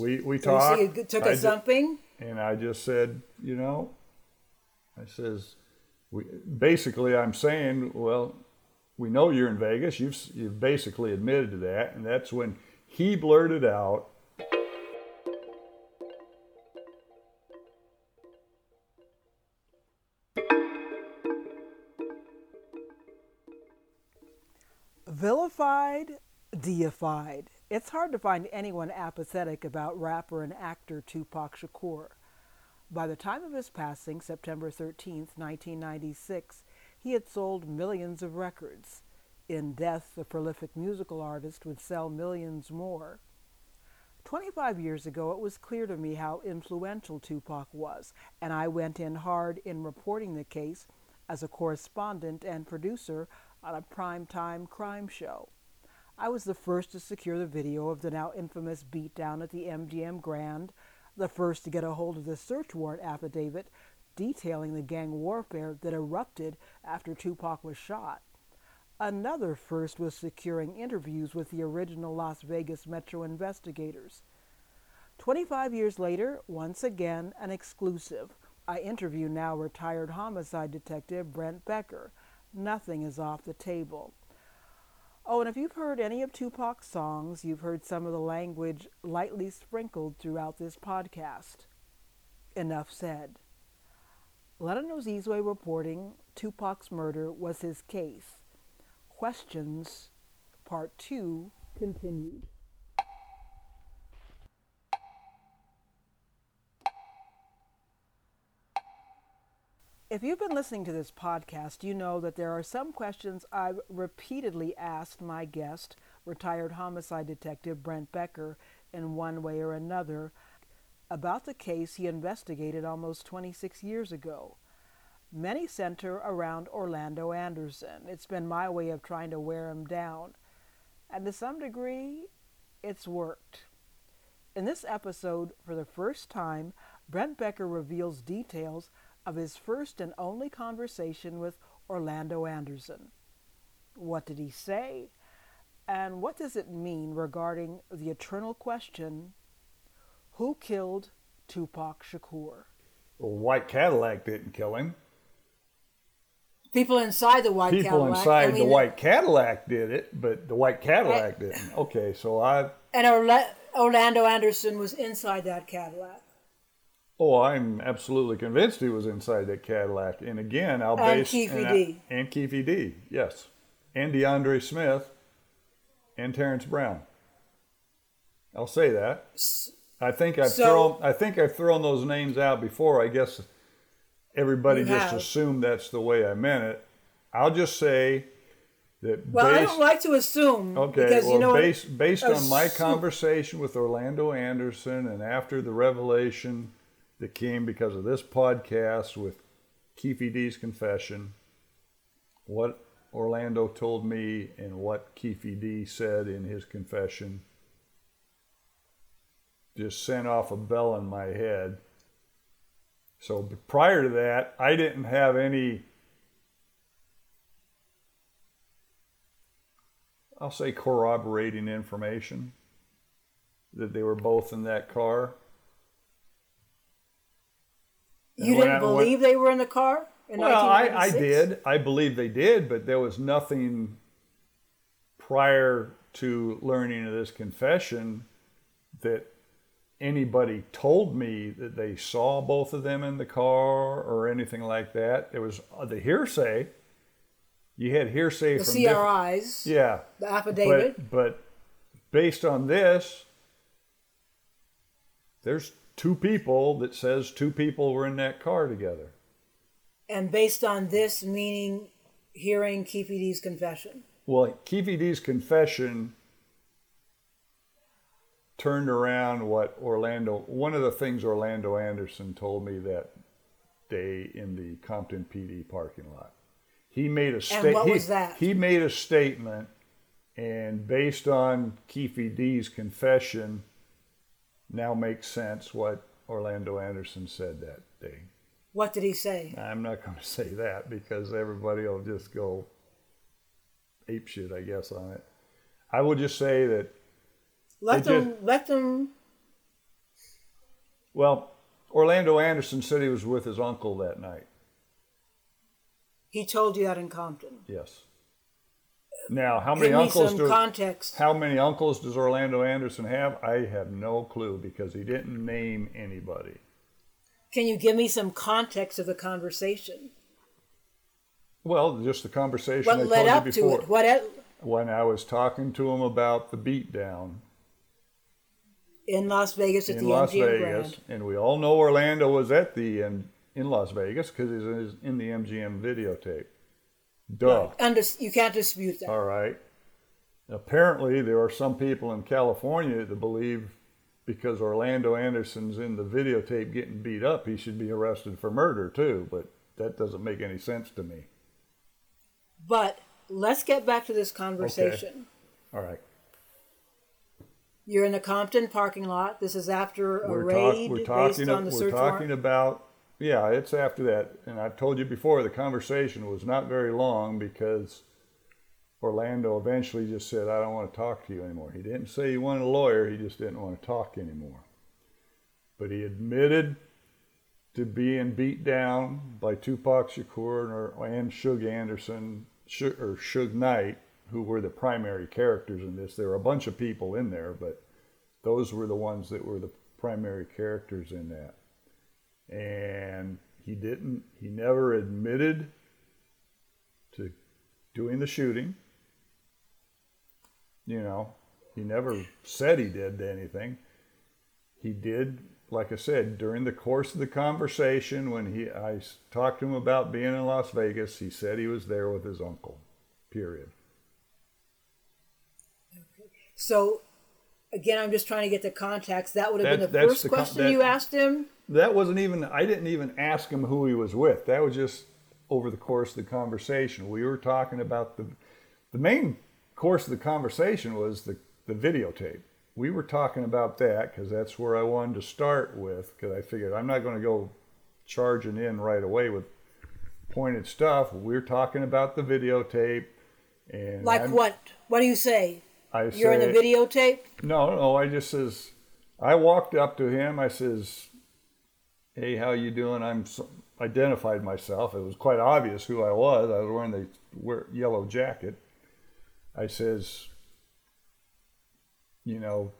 We we So you talked. see, it took I a ju- something. and I just said, you know, I says, we basically I'm saying, well, we know you're in Vegas. You've you've basically admitted to that, and that's when he blurted out, Vilified, deified. It's hard to find anyone apathetic about rapper and actor Tupac Shakur. By the time of his passing, September 13, 1996, he had sold millions of records. In death, the prolific musical artist would sell millions more. 25 years ago, it was clear to me how influential Tupac was, and I went in hard in reporting the case as a correspondent and producer on a primetime crime show. I was the first to secure the video of the now infamous beatdown at the MGM Grand, the first to get a hold of the search warrant affidavit detailing the gang warfare that erupted after Tupac was shot. Another first was securing interviews with the original Las Vegas Metro investigators. 25 years later, once again, an exclusive. I interview now retired homicide detective Brent Becker. Nothing is off the table. Oh, and if you've heard any of Tupac's songs, you've heard some of the language lightly sprinkled throughout this podcast. Enough said. Lennon Ozizwe reporting Tupac's murder was his case. Questions, Part 2, continued. If you've been listening to this podcast, you know that there are some questions I've repeatedly asked my guest, retired homicide detective Brent Becker, in one way or another, about the case he investigated almost 26 years ago. Many center around Orlando Anderson. It's been my way of trying to wear him down. And to some degree, it's worked. In this episode, for the first time, Brent Becker reveals details of his first and only conversation with Orlando Anderson. What did he say? And what does it mean regarding the eternal question who killed Tupac Shakur? well, White Cadillac didn't kill him. People inside the white People Cadillac. inside I the White Cadillac did it, but the White Cadillac didn't. Okay, so I And Orla- Orlando Anderson was inside that Cadillac. Oh, I'm absolutely convinced he was inside that Cadillac. And again, I'll And base Keefe and, I- D. and Keefe D. Yes, and DeAndre Smith, and Terrence Brown. I'll say that. I think I've So- thrown. I think I've thrown those names out before. I guess everybody just have. assumed that's the way I meant it. I'll just say that Well, I don't like to assume Okay, because well, you know based based on my conversation with Orlando Anderson, and after the revelation that came because of this podcast with Keefe D's confession, what Orlando told me and what Keefe D said in his confession just sent off a bell in my head. So prior to that, I didn't have any I'll say corroborating information that they were both in that car. You didn't I- when- believe they were in the car in Well, I, I did. I believe they did, but there was nothing prior to learning of this confession that anybody told me that they saw both of them in the car or anything like that. It was uh, the hearsay. You had hearsay The from CRIs, yeah, the affidavit. but but based on this, there's two people that says two people were in that car together. and based on this, meaning hearing Keefe confession. Well, Keefe confession turned around what Orlando. One of the things Orlando Anderson told me that day in the Compton PD parking lot. He made a statement. what he, was that? He made a statement, and based on Keefe D's confession, now makes sense what Orlando Anderson said that day. What did he say? I'm not going to say that because everybody will just go ape shit, I guess, on it. I will just say that Let them let them Well, Orlando Anderson said he was with his uncle that night. He told you that in Compton. Yes. Now, how many uncles do context. how many uncles does Orlando Anderson have? I have no clue because he didn't name anybody. Can you give me some context of the conversation? Well, just the conversation I What told led up to it? What e- When I was talking to him about the beatdown in Las Vegas at in the Las MGM Vegas, Grand? and we all know Orlando was at the in, in Las Vegas because he's in the MGM videotape. Duh. You can't dispute that. All right. Apparently, there are some people in California that believe because Orlando Anderson's in the videotape getting beat up, he should be arrested for murder too. But that doesn't make any sense to me. But let's get back to this conversation. All right. You're in the Compton parking lot. This is after a We're, talk, raid we're based talking. on the we're search talking warrant. about. Yeah, it's after that, and I've told you before. The conversation was not very long because Orlando eventually just said, "I don't want to talk to you anymore." He didn't say he wanted a lawyer. He just didn't want to talk anymore. But he admitted to being beat down by Tupac Shakur and, Suge Anderson or Suge Knight, who were the primary characters in this. There were a bunch of people in there, but those were the ones that were the primary characters in that. And he didn't, he never admitted to doing the shooting. You know, he never said he did anything. He did, like I said, during the course of the conversation when he I talked to him about being in Las Vegas, he said he was there with his uncle. Period. So, again, I'm just trying to get the context. That would have That- been the first the question that- you asked him. That wasn't even I didn't even ask him who he was with. That was just over the course of the conversation. We were talking about the the main course of the conversation was the the videotape. We were talking about that because that's where I wanted to start with because I figured I'm not going to go charging in right away with pointed stuff. We're talking about the videotape and Like I'm- what? What do you say? I You're in the videotape? no, no. I just says, I walked up to him. I says, "Hey, how you doing?" I'm s identified myself. It was quite obvious who I was. I was wearing the wear, yellow jacket. I says, "You know,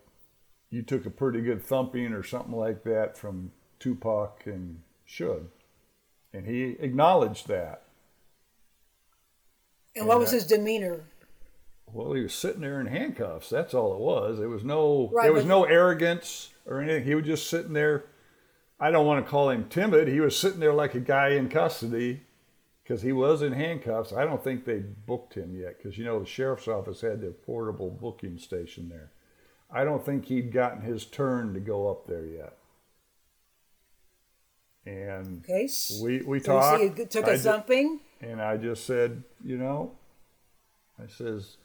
you took a pretty good thumping or something like that from Tupac and Suge," and he acknowledged that. And what was Yeah. his demeanor? Well, he was sitting there in handcuffs. That's all it was. There was no Right, there was no arrogance or anything. He was just sitting there. I don't want to call him timid. He was sitting there like a guy in custody because he was in handcuffs. I don't think they booked him yet because you know the sheriff's office had their portable booking station there. I don't think he'd gotten his turn to go up there yet. And Okay. we we so talked. took I a ju- and I just said, you know, I says,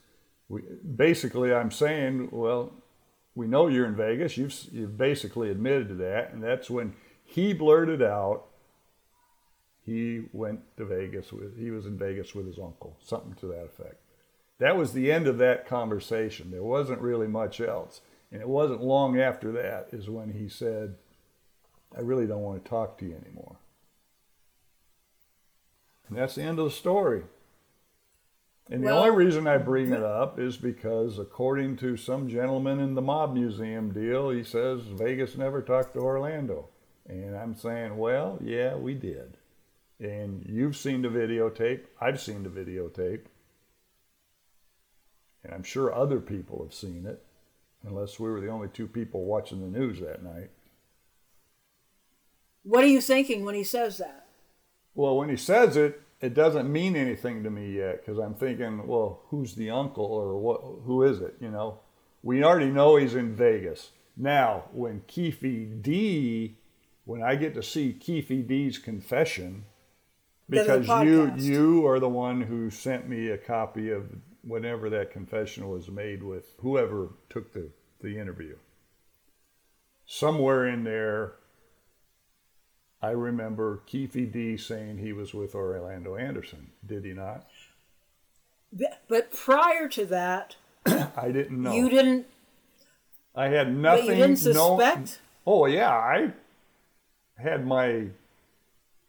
we, basically, I'm saying, well, we know you're in Vegas. You've you've basically admitted to that, and that's when he blurted out. He went to Vegas with. He was in Vegas with his uncle, something to that effect. That was the end of that conversation. There wasn't really much else, and it wasn't long after that is when he said, "I really don't want to talk to you anymore." And that's the end of the story. And the only reason I bring it up is because, according to some gentleman in the Mob Museum deal, he says Vegas never talked to Orlando. And I'm saying, well, yeah, we did. And you've seen the videotape. I've seen the videotape. And I'm sure other people have seen it, unless we were the only two people watching the news that night. What are you thinking when he says that? Well, when he says it, it doesn't mean anything to me yet because I'm thinking, well, who's the uncle or what? Who is it? You know, we already know he's in Vegas. Now, when Keefe D, when I get to see Keefe D's confession, because you you are the one who sent me a copy of whenever that confession was made with whoever took the, the interview. Somewhere in there, I remember Keefe D saying he was with Orlando Anderson. Did he not? But prior to that, I didn't know. you didn't. I had nothing. you didn't no- suspect. oh yeah, I had my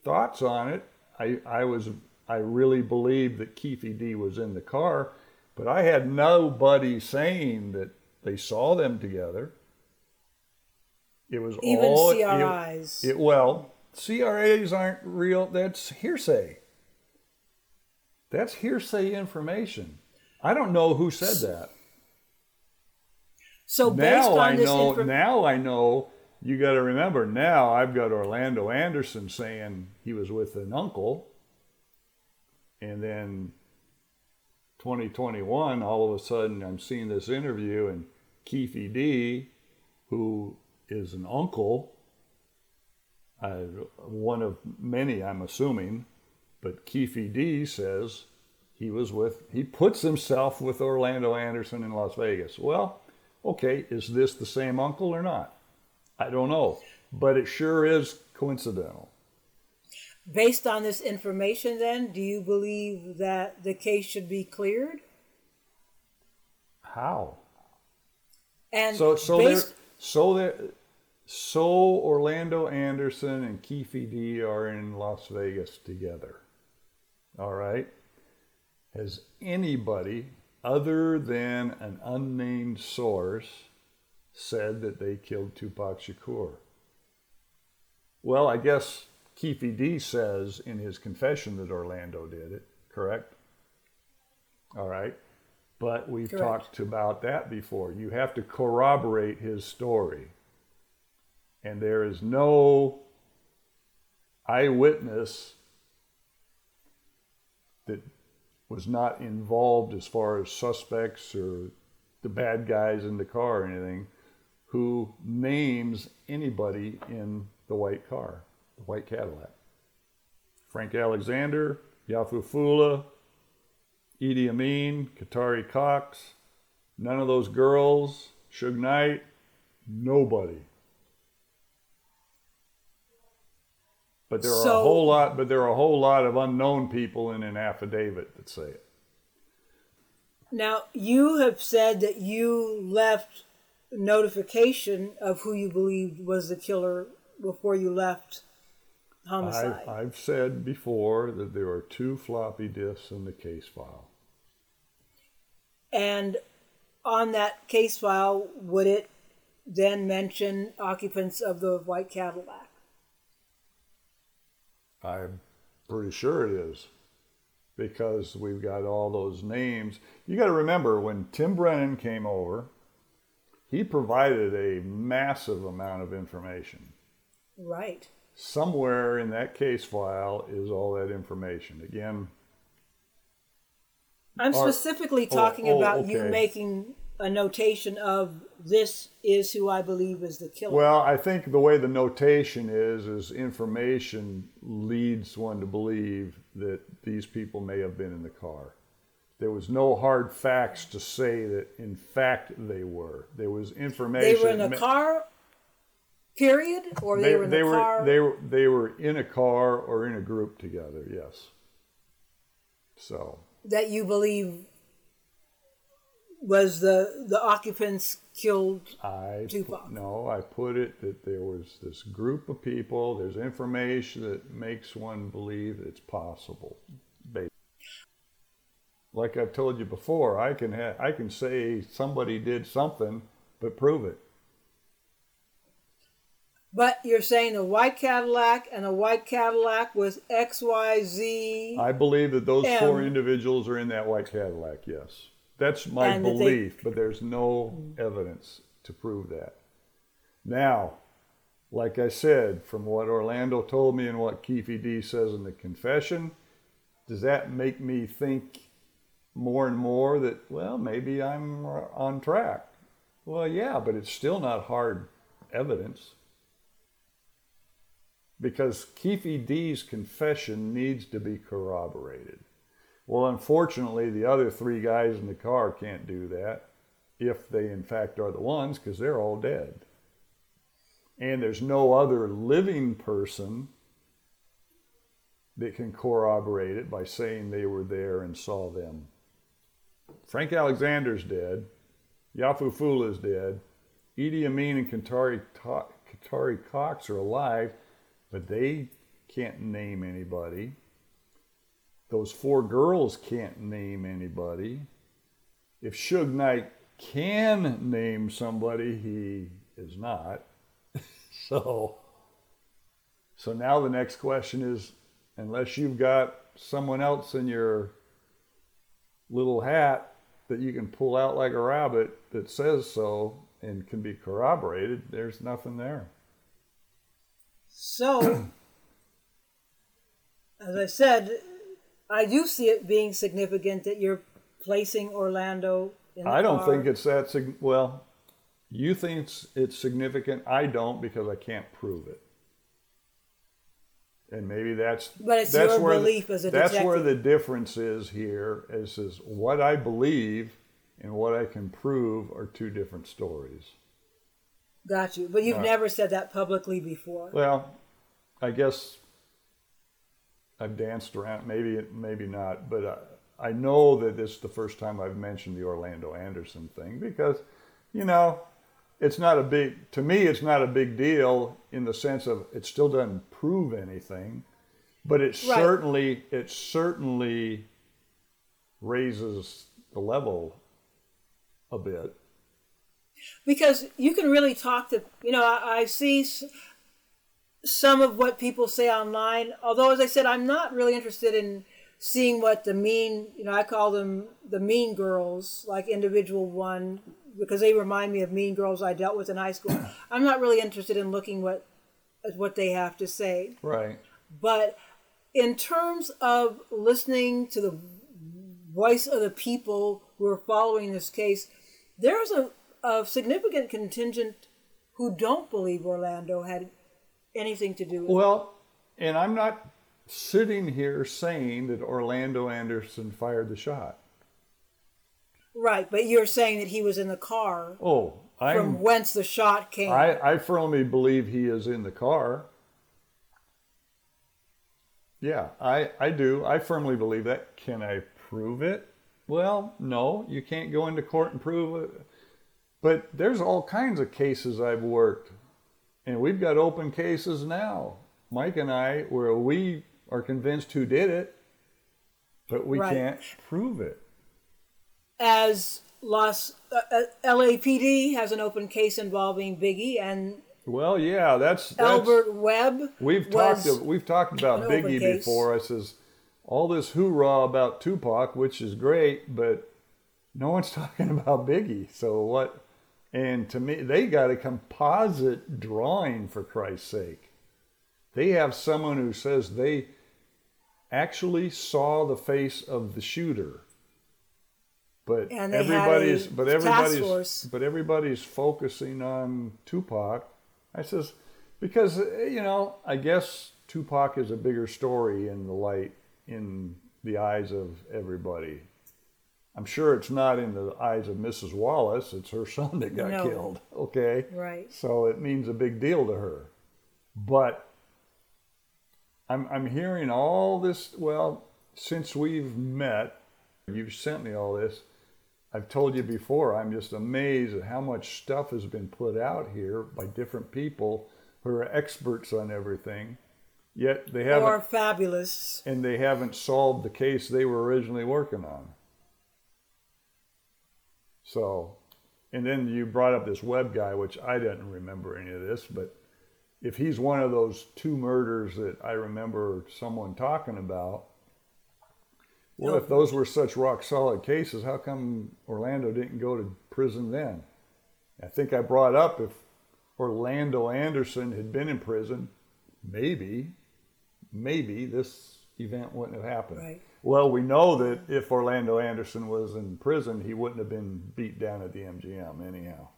thoughts on it. I, I was I really believed that Keefe D was in the car, but I had nobody saying that they saw them together. It was Even all CRIs. It, it, well, CRIs aren't real. That's hearsay. That's hearsay information. I don't know who said that. So based now on I know. infor- now I know. You got to remember. Now I've got Orlando Anderson saying he was with an uncle, and then 2021, all of a sudden I'm seeing this interview, and Keefe D, who is an uncle, uh, one of many, I'm assuming, but Keefe D says he was with, he puts himself with Orlando Anderson in Las Vegas. Well, okay, is this the same uncle or not? I don't know, but it sure is coincidental. based on this information then, do you believe that the case should be cleared? How? And So so there so there so Orlando Anderson and Keefe D are in Las Vegas together. All right. Has anybody other than an unnamed source said that they killed Tupac Shakur? Well, I guess Keefe D says in his confession that Orlando did it, correct? All right. But we've Correct. talked about that before. You have to corroborate his story. And there is no eyewitness that was not involved as far as suspects or the bad guys in the car or anything who names anybody in the white car, the white Cadillac. Frank Alexander, Yafeu Fula, Idi Amin, Katari Cox, none of those girls, Suge Knight, nobody. But there are So- a whole lot. But there are a whole lot of unknown people in an affidavit that say it. now you have said that you left notification of who you believed was the killer before you left homicide. I've, I've said before that there are two floppy disks in the case file. And on that case file, would it then mention occupants of the white Cadillac? I'm pretty sure it is because we've got all those names. You got to remember when Tim Brennan came over, he provided a massive amount of information. Right. Somewhere in that case file is all that information. Again, I'm specifically oh, talking oh, about you okay. making a notation of this is who I believe is the killer. well, I think the way the notation is is information leads one to believe that these people may have been in the car. There was no hard facts to say that in fact they were. There was information. they were in a car, period, or they, They, were in they the were car. they were they were in a car or in a group together. Yes. So that you believe was the the occupants killed. I Tupac. no, I put it that there was this group of people. There's information that makes one believe it's possible. Like I've told you before, I can ha- I can say somebody did something, but prove it. But you're saying a white Cadillac and a white Cadillac with X Y Z. I believe that those four Um, individuals are in that white Cadillac. Yes, that's my And that they- belief, but there's no evidence to prove that. Now, like I said, from what Orlando told me and what Keefe D says in the confession, does that make me think more and more that well maybe I'm on track? Well, yeah, but it's still not hard evidence because Keefe D's confession needs to be corroborated. Well, unfortunately, the other three guys in the car can't do that if they, in fact, are the ones because they're all dead. And there's no other living person that can corroborate it by saying they were there and saw them. Frank Alexander's dead. Yafeu is dead. Idi Amin and Katari, Ta- Katari Cox are alive. but they can't name anybody. Those four girls can't name anybody. If Suge Knight can name somebody, he is not. so, so now the next question is, unless you've got someone else in your little hat that you can pull out like a rabbit that says so and can be corroborated, there's nothing there. So, as I said, I do see it being significant that you're placing Orlando in the I don't car. think it's that sig- well. You think it's, it's significant. I don't because I can't prove it. And maybe that's But it's that's your where belief the, as a that's where the difference is here. Is is what I believe and what I can prove are two different stories. Got you. But you've No. never said that publicly before. Well, I guess I've danced around. Maybe maybe not, but I, I know that this is the first time I've mentioned the Orlando Anderson thing because, you know, it's not a big to me. It's not a big deal in the sense of it still doesn't prove anything, but it Right. certainly it certainly raises the level a bit. because you can really talk to you know I, I see some of what people say online although as i said i'm not really interested in seeing what the mean you know i call them the mean girls like individual one because they remind me of mean girls i dealt with in high school i'm not really interested in looking what what they have to say Right. but in terms of listening to the voice of the people who are following this case, there's a, a significant contingent who don't believe Orlando had anything to do with it. Well, and I'm not sitting here saying that Orlando Anderson fired the shot. Right, but you're saying that he was in the car Oh, I'm, from whence the shot came. I, I firmly believe he is in the car. Yeah, I, I do. I firmly believe that. Can I prove it? Well, no, you can't go into court and prove it. But there's all kinds of cases I've worked, and we've got open cases now, Mike and I, where we are convinced who did it, but we Right. can't prove it. As Los uh, uh, LAPD has an open case involving Biggie and Well, yeah, that's, that's Albert Webb. We've talked we've talked about Biggie before. I says all this hoorah about Tupac, which is great, but no one's talking about Biggie. So what? And to me, they got a composite drawing for Christ's sake. They have someone who says they actually saw the face of the shooter. But everybody's but everybody's but everybody's focusing on Tupac. I says because you know I guess Tupac is a bigger story in the light in the eyes of everybody. I'm sure it's not in the eyes of Mrs. Wallace. It's her son that got No. killed. Okay, Right. so it means a big deal to her. But I'm I'm hearing all this. Well, since we've met, you've sent me all this. I've told you before, I'm just amazed at how much stuff has been put out here by different people who are experts on everything, yet they haven't, or fabulous. and they haven't solved the case they were originally working on. So, and then you brought up this web guy, which I didn't remember any of this, but if he's one of those two murders that I remember someone talking about, well, if those were such rock solid cases, how come Orlando didn't go to prison then? I think I brought up if Orlando Anderson had been in prison, maybe, maybe this event wouldn't have happened. Right. Well, we know that if Orlando Anderson was in prison, he wouldn't have been beat down at the MGM anyhow.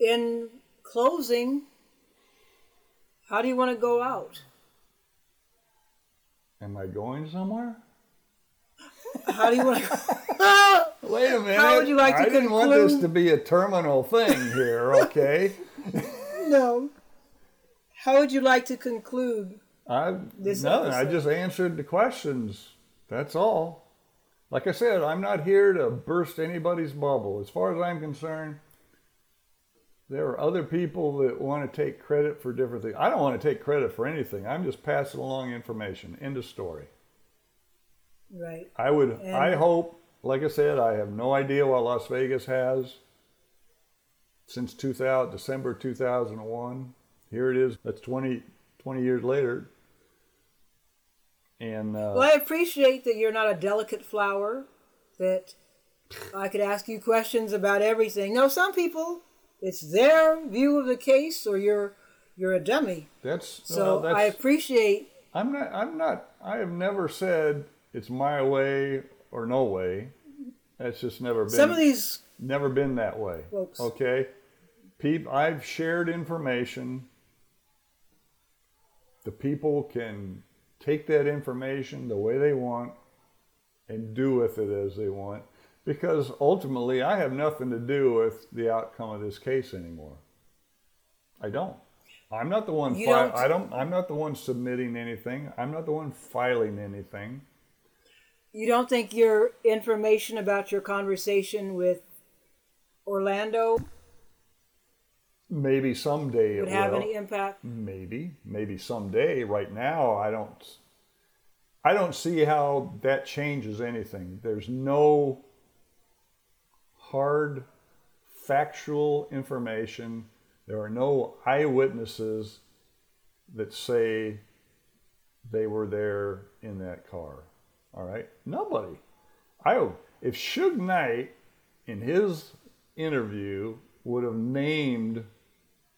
In closing, how do you want to go out? Am I going somewhere? How do you want to? Wait a minute. How would you like to I didn't want this to be a terminal thing here, okay? no. How would you like to conclude? I This nothing. I just answered the questions. That's all. Like I said, I'm not here to burst anybody's bubble. As far as I'm concerned, there are other people that want to take credit for different things. I don't want to take credit for anything. I'm just passing along information. End of story. Right. I would. And- I hope. Like I said, I have no idea what Las Vegas has since 2000, December 2001. Here it is. That's 20, 20 years later. And uh, Well, I appreciate that you're not a delicate flower, that I could ask you questions about everything. No, some people, it's their view of the case, or you're you're a dummy. that's So well, that's, I appreciate. I'm not. I'm not. I have never said it's my way or no way. That's just never been. Some of these, never been that way. Folks. Okay, Peep, I've shared information. The people can take that information the way they want and do with it as they want, because ultimately I have nothing to do with the outcome of this case anymore. I don't. I'm not the one. Fi- don't- I don't. I'm not the one submitting anything. I'm not the one filing anything. you don't think your information about your conversation with Orlando Maybe someday would it have will. any impact? Maybe, maybe someday. Right now, I don't. I don't see how that changes anything. There's no hard, factual information. There are no eyewitnesses that say they were there in that car. All right, nobody. I if Suge Knight in his interview would have named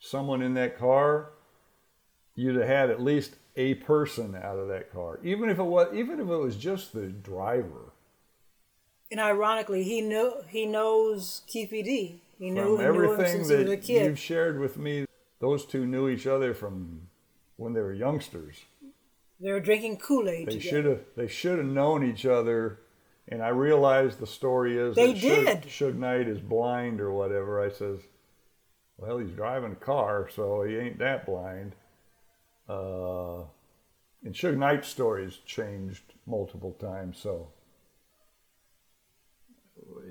someone in that car, you'd have had at least a person out of that car. Even if it was even if it was just the driver. And ironically, he know he knows Keefe D. He knew, From knew everything since he was a that kid. you've shared with me, those two knew each other from when they were youngsters. They were drinking Kool Aid They should have they should have known each other. And I realized the story is They Suge, did. Suge Knight is blind or whatever. I says, well, he's driving a car, so he ain't that blind. Uh, and Suge Knight's story's changed multiple times, so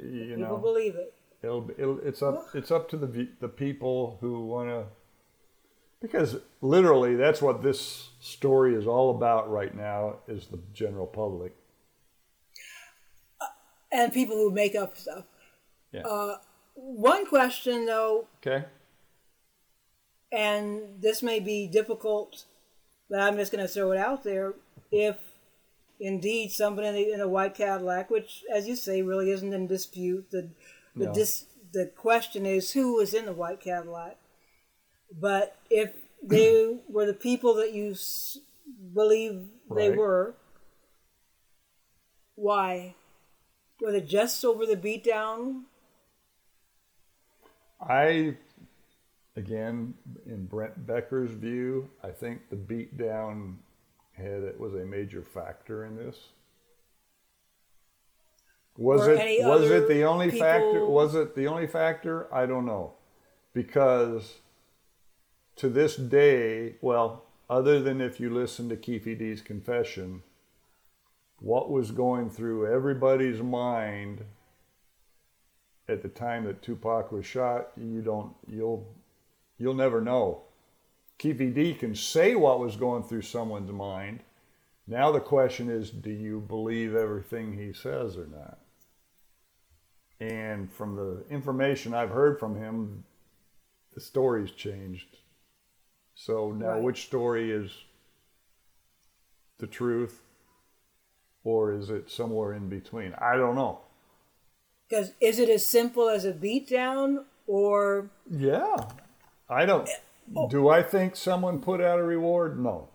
you know, People believe it. it'll, it'll it's up it's up to the the people who want to because literally that's what this story is all about right now is the general public And people who make up stuff. yeah Uh, One question, though, okay and this may be difficult, but I'm just going to throw it out there. If indeed somebody in, the, in a white Cadillac, which, as you say, really isn't in dispute, the the, No. dis, the question is who was in the white Cadillac. But if they were the people that you s- believe they Right. were, why? Was it just over the beatdown? I, again, in Brent Becker's view, I think the beatdown had it was a major factor in this. Was Or it was it the only factor? Was it the only factor? I don't know, because to this day, well, other than if you listen to Keefe D's confession, what was going through everybody's mind at the time that Tupac was shot, you don't you'll you'll never know. Keefe D can say what was going through someone's mind. Now the question is, do you believe everything he says or not? And from the information I've heard from him, the story's changed. So now Right. which story is the truth or is it somewhere in between? I don't know. Because is it as simple as a beatdown, or Yeah. I don't. Oh. Do I think someone put out a reward? No.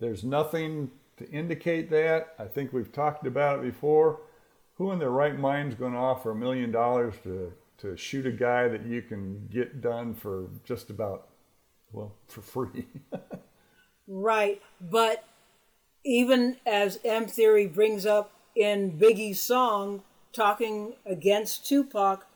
There's nothing to indicate that. I think we've talked about it before. Who in their right mind is going to offer a million dollars to to shoot a guy that you can get done for just about well for free? right? But even as M Theory brings up in Biggie's song, talking against Tupac,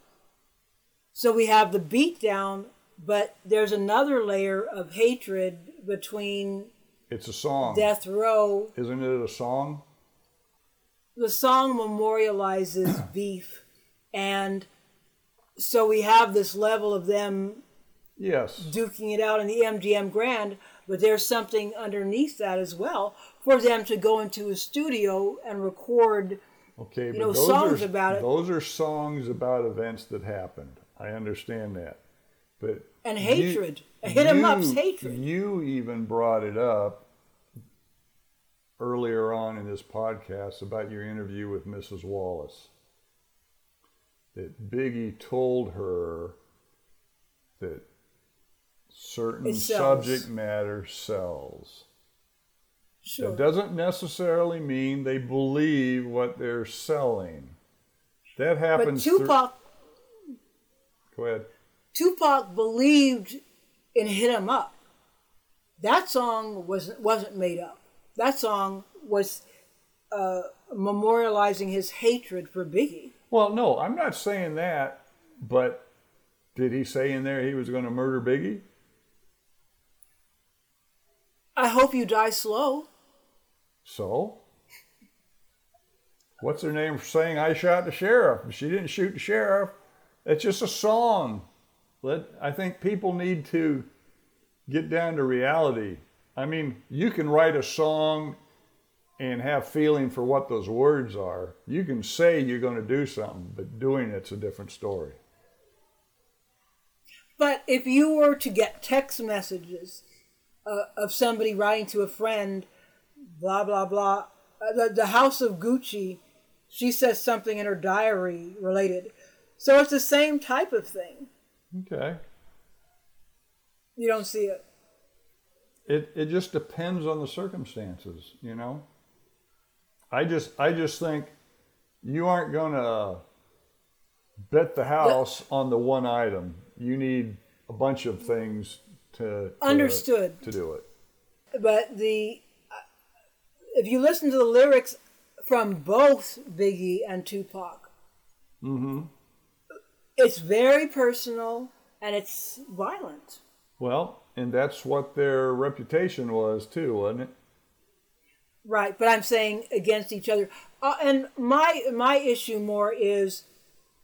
so we have the beatdown, but there's another layer of hatred between it's a song, Death Row. isn't it? A song? The song memorializes beef, and so we have this level of them Yes. duking it out in the MGM Grand, but there's something underneath that as well for them to go into a studio and record. Okay, but know, those songs are about it. those are songs about events that happened. I understand that, but And you- hatred. Hit 'em up's you- hatred. You even brought it up earlier on in this podcast about your interview with Mrs. Wallace. That Biggie told her that certain subject matter sells. Sure. That doesn't necessarily mean they believe what they're selling. That But happens. through- Tupac, Go ahead. Tupac believed in "Hit 'Em Up." That song wasn't wasn't made up. That song was uh, memorializing his hatred for Biggie. Well, no, I'm not saying that, but did he say in there he was going to murder Biggie? I hope you die slow. So, what's her name for saying I shot the sheriff? She didn't shoot the sheriff. It's just a song. Let I think people need to get down to reality. I mean, you can write a song and have feeling for what those words are. You can say you're going to do something, but doing it's a different story. But if you were to get text messages uh, of somebody writing to a friend, blah blah blah, uh, the, the House of Gucci, she says something in her diary related. So it's the same type of thing. Okay. You don't see it. It it just depends on the circumstances, you know. I just I just think you aren't gonna bet the house on the one item. You need a bunch of things to, to Understood. to do it. But the uh, if you listen to the lyrics from both Biggie and Tupac, it's very personal and it's violent. Well, and that's what their reputation was too, wasn't it? Right, but I'm saying against each other. Uh, and my my issue more is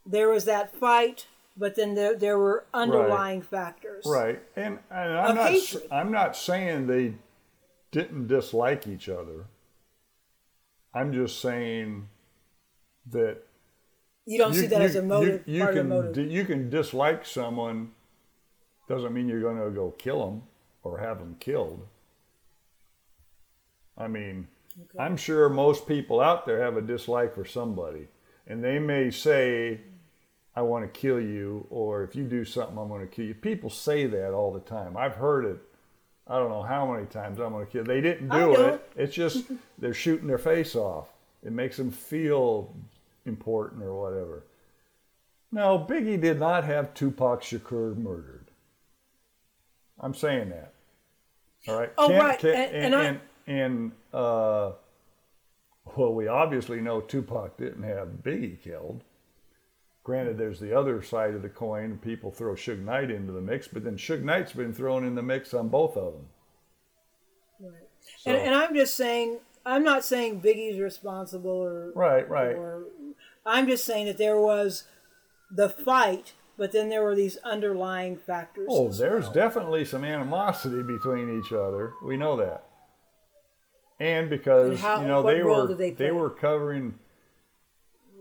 there was that fight, but then there there were underlying factors. Right, and, and I'm not hatred. I'm not saying they didn't dislike each other. I'm just saying that You don't see that as a motive. You, you can motive. you can dislike someone. Doesn't mean you're going to go kill them or have them killed. I mean, I'm sure most people out there have a dislike for somebody, and they may say, "I want to kill you," or "If you do something, I'm going to kill you." People say that all the time. I've heard it. I don't know how many times I'm going to kill. They didn't do it. It's just they're shooting their face off. It makes them feel important or whatever. No, Biggie did not have Tupac Shakur murdered. I'm saying that. All right. Oh, Can't- right. can't- And- and, and I- and, uh, well, we obviously know Tupac didn't have Biggie killed. Granted, there's the other side of the coin. People throw Suge Knight into the mix, but then Suge Knight's been thrown in the mix on both of them. Right. So- And, and I'm just saying, I'm not saying Biggie's responsible or Right, right. or I'm just saying that there was the fight, but then there were these underlying factors. Oh, there's well. definitely some animosity between each other. We know that. And because And how- you know they were they they, were covering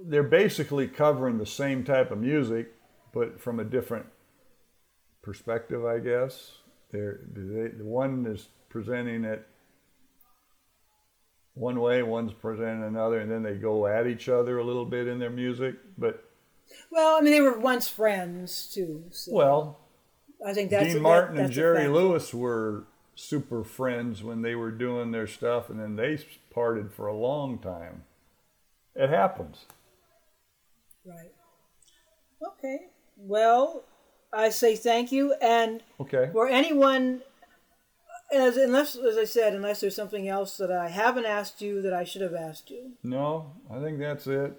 they're basically covering the same type of music but from a different perspective, I guess. They're, they, the one is presenting it one way, one's presenting another, and then they go at each other a little bit in their music. But Well, I mean, they were once friends too. So well, I think that's Dean a, Martin that, and that's a Jerry. Lewis were super friends when they were doing their stuff, and then they parted for a long time. It happens. Right. Okay. Well, I say thank you, and Okay. for anyone, as unless, as I said, unless there's something else that I haven't asked you that I should have asked you, No, I think that's it.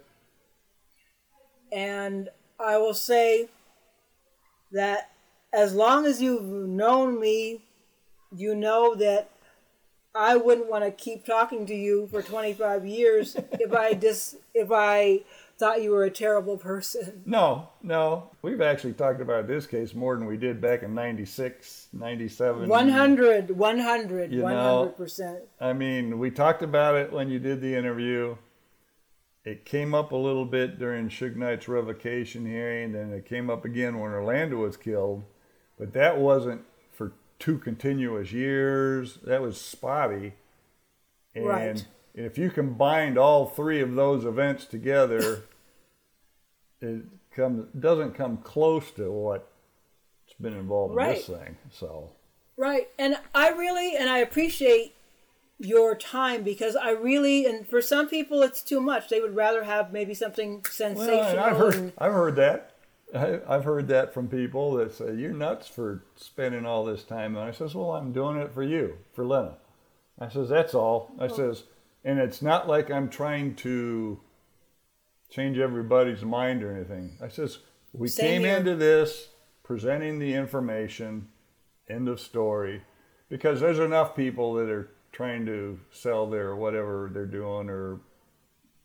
and I will say that as long as you've known me, you know that I wouldn't want to keep talking to you for 25 years if I just if I thought you were a terrible person. No, no. We've actually talked about this case more than we did back in 96, 97. 100, 100, You know, 100%. I mean, we talked about it when you did the interview. It came up a little bit during Suge Knight's revocation hearing, and it came up again when Orlando was killed. But that wasn't for two continuous years. That was spotty. And Right. if you combined all three of those events together, it comes doesn't come close to what's been involved in this thing. So Right. And I really, and I appreciate your time because I really, and for some people it's too much. They would rather have maybe something sensational. Well, I've heard and- I've heard that. I, I've heard that from people that say you're nuts for spending all this time. And I says, well, I'm doing it for you, for Lena. I says that's all. I says, and it's not like I'm trying to change everybody's mind or anything. I says we Same came here. into this presenting the information, end of story, because there's enough people that are trying to sell their whatever they're doing or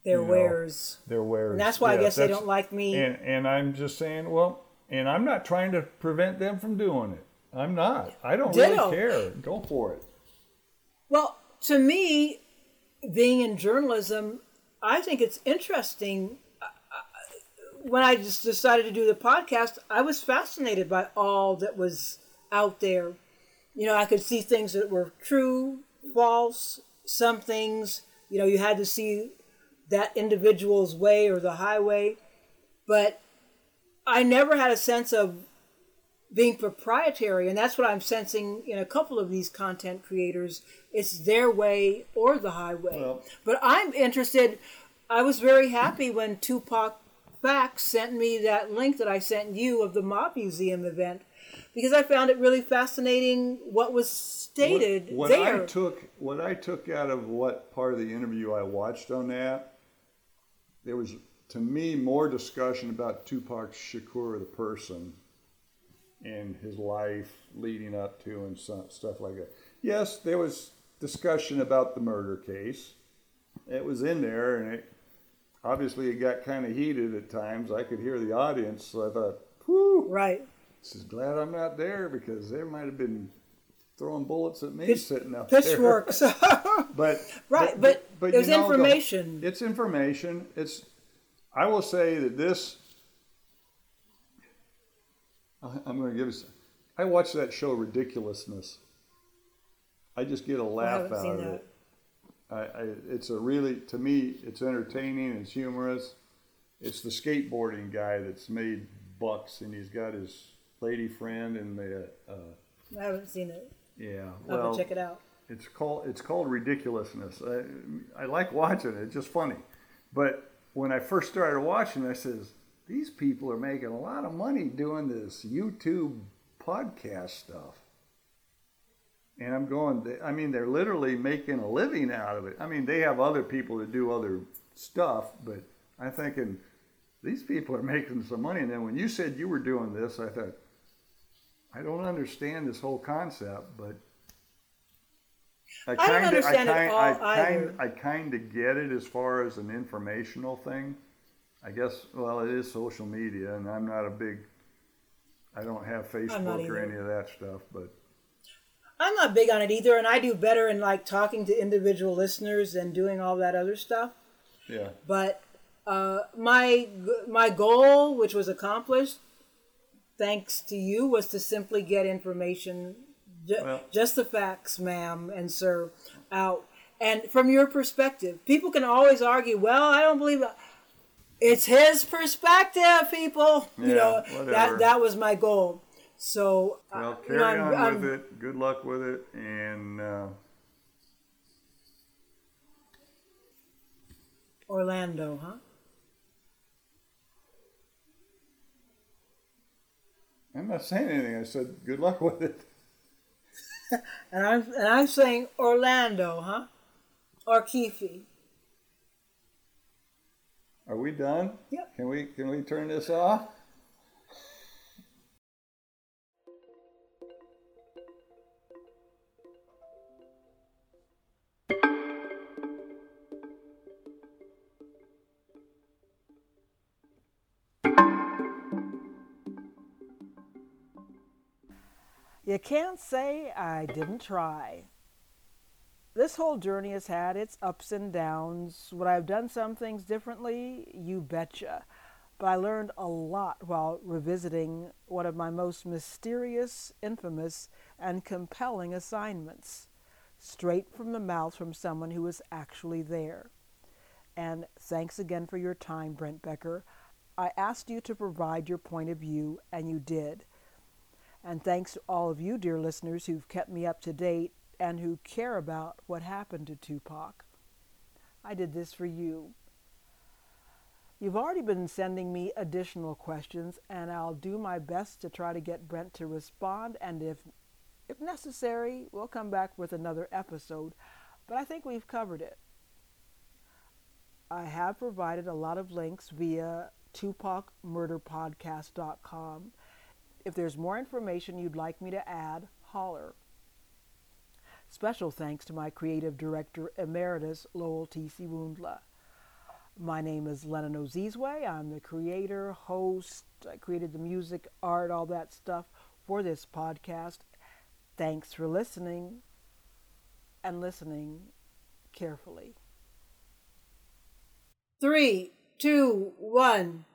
their you know, wares. their wares. And that's why I guess they don't like me. And and I'm just saying, well, and I'm not trying to prevent them from doing it. I'm not. I don't Ditto. really care. Go for it. Well, to me, being in journalism, I think it's interesting. Uh, When I just decided to do the podcast, I was fascinated by all that was out there. You know, I could see things that were true, false, some things, you know, you had to see that individual's way or the highway. But I never had a sense of being proprietary and that's what i'm sensing in a couple of these content creators. It's their way or the highway. Well- but i'm interested i was very happy when tupac facts sent me that link that i sent you of the mob museum event because i found it really fascinating what was stated what, what there. I took what I took out of what part of the interview I watched on that, there was to me more discussion about Tupac Shakur the person and his life leading up to and stuff like that. Yes, there was discussion about the murder case. It was in there, and it obviously it got kind of heated at times. I could hear the audience, so I thought, "Whew, right this is glad I'm not there because there might have been throwing bullets at me Pitch- sitting up there." pitchforks But Right, but but there's you know, the- information. it's information. It's. I will say that this. I- I'm going to give you. some- I watched that show Ridiculousness. I just get a laugh out of that. it. I, I, it's a really, to me, it's entertaining. It's humorous. It's the skateboarding guy that's made bucks, and he's got his lady friend, and the uh, i haven't seen it yeah. i'll check it out it's called it's called ridiculousness. I, I like watching it; it's just funny. But when I first started watching, I says these people are making a lot of money doing this YouTube podcast stuff. And I'm going. I mean, they're literally making a living out of it. I mean, they have other people that do other stuff, but I'm thinking these people are making some money. And then when you said you were doing this, I thought I don't understand this whole concept, but I don't understand I kind, all I either. I kind of get it as far as an informational thing. I guess, well, it is social media, and I'm not a big. I don't have Facebook or any of that stuff, but I'm not big on it either, and I do better in like talking to individual listeners than doing all that other stuff. yeah. But uh, my my goal, which was accomplished, thanks to you, was to simply get information, ju- Well- just the facts, ma'am and sir, out. And from your perspective, people can always argue, "Well, I don't believe it." It's his perspective, people. you know whatever. that that was my goal. So uh, Well, you carry know, I'm- on I'm- with it. Good luck with it, and uh, Orlando, huh? I'm not saying anything. I said good luck with it. And I'm and I'm saying Orlando, huh? Or Keefe. Are we done? Yeah. Can we can we turn this off? You can't say I didn't try. This whole journey has had its ups and downs. Would I have done some things differently? You betcha. But I learned a lot while revisiting one of my most mysterious, infamous, and compelling assignments, straight from the mouth from someone who was actually there. And thanks again for your time, Brent Becker. I asked you to provide your point of view, and you did. And thanks to all of you, dear listeners, who've kept me up to date and who care about what happened to Tupac. I did this for you. You've already been sending me additional questions, and I'll do my best to try to get Brent to respond. And if, if necessary, we'll come back with another episode. But I think we've covered it. I have provided a lot of links via TupacMurderPodcast.com. If there's more information you'd like me to add, holler. Special thanks to my creative director emeritus, Lowell T.C. Woundla. My name is Lennon Ozizwe. I'm the creator, host. I created the music, art, all that stuff for this podcast. Thanks for listening and listening carefully. Three, two, one.